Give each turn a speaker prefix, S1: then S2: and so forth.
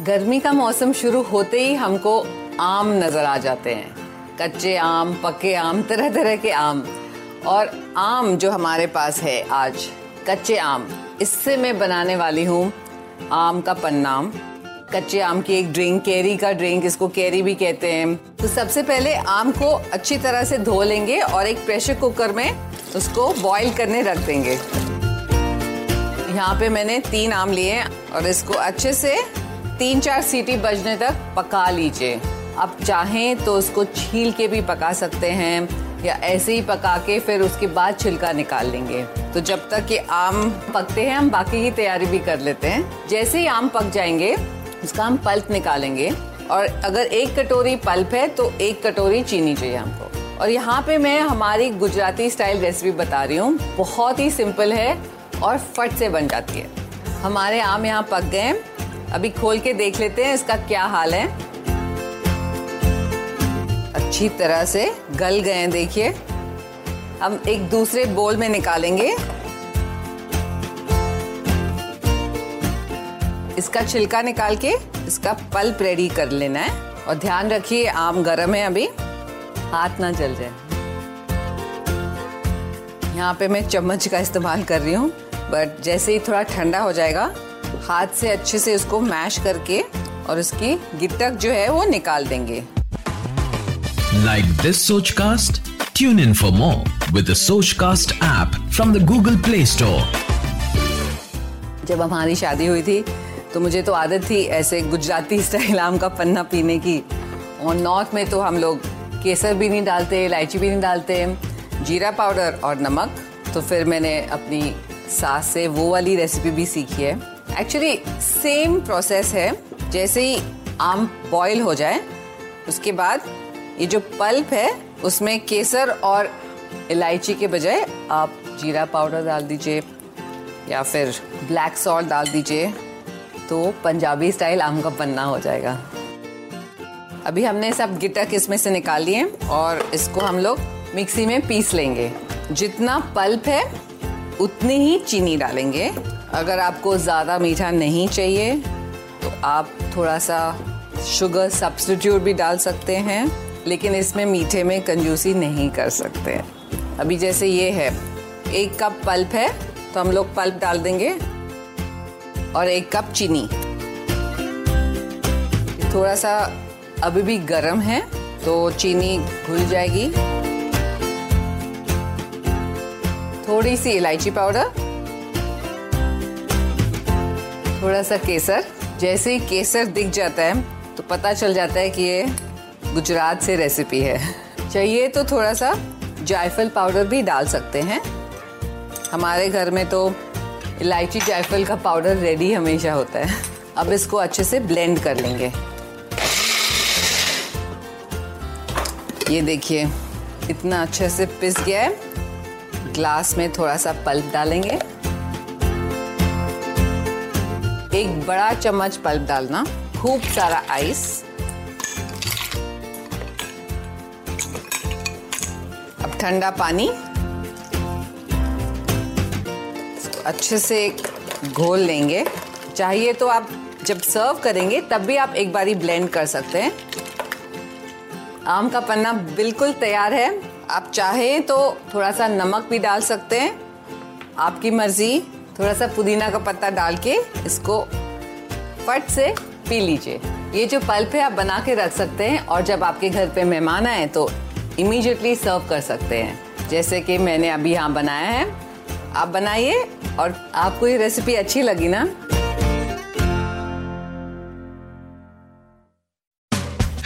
S1: गर्मी का मौसम शुरू होते ही हमको आम नज़र आ जाते हैं। कच्चे आम, पके आम तरह तरह के आम। और आम जो हमारे पास है आज, कच्चे आम, इससे मैं बनाने वाली हूँ आम का पन्नाम कच्चे आम की एक ड्रिंक, कैरी का ड्रिंक, इसको कैरी भी कहते हैं। तो सबसे पहले आम को अच्छी तरह से धो लेंगे और एक प्रेशर कुकर में उसको बॉईल करने रख देंगे। यहाँ पे मैंने तीन आम लिए और इसको अच्छे से तीन चार सीटी बजने तक पका लीजिए। आप चाहें तो उसको छील के भी पका सकते हैं, या ऐसे ही पका के फिर उसके बाद छिलका निकाल लेंगे। तो जब तक ये आम पकते हैं, हम बाकी की तैयारी भी कर लेते हैं। जैसे ही आम पक जाएँगे, उसका हम पल्प निकालेंगे। और अगर एक कटोरी पल्प है तो एक कटोरी चीनी चाहिए हमको। और यहाँ पे मैं हमारी गुजराती स्टाइल रेसिपी बता रही हूँ। बहुत ही सिंपल है और फट से बन जाती है। हमारे आम यहाँ पक गए अभी खोल के देख लेते हैं इसका क्या हाल है। अच्छी तरह से गल गए हैं, देखिए। हम एक दूसरे बोल में निकालेंगे। इसका छिलका निकाल के इसका पल्प रेडी कर लेना है। और ध्यान रखिए, आम गर्म है अभी। हाथ ना जल जाए। यहाँ पे मैं चम्मच का इस्तेमाल कर रही हूँ बट जैसे ही थोड़ा ठंडा हो जाएगा हाथ से अच्छे से उसको मैश करके और उसकी गिटक जो है वो निकाल देंगे
S2: Like this Sochcast? Tune in for more with the Sochcast app from the Google Play Store.
S1: जब हमारी शादी हुई थी तो मुझे तो आदत थी ऐसे गुजराती स्टाइल आम का पन्ना पीने की और नॉर्थ में तो हम लोग केसर भी नहीं डालते इलायची भी नहीं डालते जीरा पाउडर और नमक तो फिर मैंने अपनी सास से वो वाली रेसिपी भी सीखी है एक्चुअली सेम प्रोसेस है, जैसे ही आम बॉईल हो जाए, उसके बाद ये जो पल्प है, उसमें केसर और इलायची के बजाय आप जीरा पाउडर डाल दीजिए, या फिर ब्लैक सॉल्ट डाल दीजिए तो पंजाबी स्टाइल आम का पन्ना हो जाएगा। अभी हमने सब गिटक इसमें से निकाल लिए और इसको हम लोग मिक्सी में पीस लेंगे। जितना पल्प है उतनी ही चीनी डालेंगे। अगर आपको ज़्यादा मीठा नहीं चाहिए तो आप थोड़ा सा शुगर सब्सटीट्यूट भी डाल सकते हैं, लेकिन इसमें मीठे में कंजूसी नहीं कर सकते। अभी जैसे ये है, एक कप पल्प है तो हम लोग पल्प डाल देंगे, और एक कप चीनी। थोड़ा सा अभी भी गर्म है तो चीनी घुल जाएगी। थोड़ी सी इलायची पाउडर थोड़ा सा केसर। जैसे ही केसर दिख जाता है तो पता चल जाता है कि ये गुजरात से रेसिपी है। चाहिए तो थोड़ा सा जायफल पाउडर भी डाल सकते हैं। हमारे घर में तो इलायची जायफल का पाउडर रेडी हमेशा होता है। अब इसको अच्छे से ब्लेंड कर लेंगे। ये देखिए, इतना अच्छे से पिस गया है। ग्लास में थोड़ा सा पल्प डालेंगे। एक बड़ा चम्मच पल्प डालना, खूब सारा आइस अब ठंडा पानी। अच्छे से घोल लेंगे। चाहिए तो आप जब सर्व करेंगे, तब भी आप एक बारी ब्लेंड कर सकते हैं। आम का पन्ना बिल्कुल तैयार है। आप चाहें तो थोड़ा सा नमक भी डाल सकते हैं। आपकी मर्ज़ी थोड़ा सा पुदीना का पत्ता डाल के इसको फट से पी लीजिए। ये जो पल्प है, आप बना के रख सकते हैं और जब आपके घर पे मेहमान आए तो इमीडिएटली सर्व कर सकते हैं। जैसे कि मैंने अभी यहाँ बनाया है। आप बनाइए और आपको ये रेसिपी अच्छी लगी ना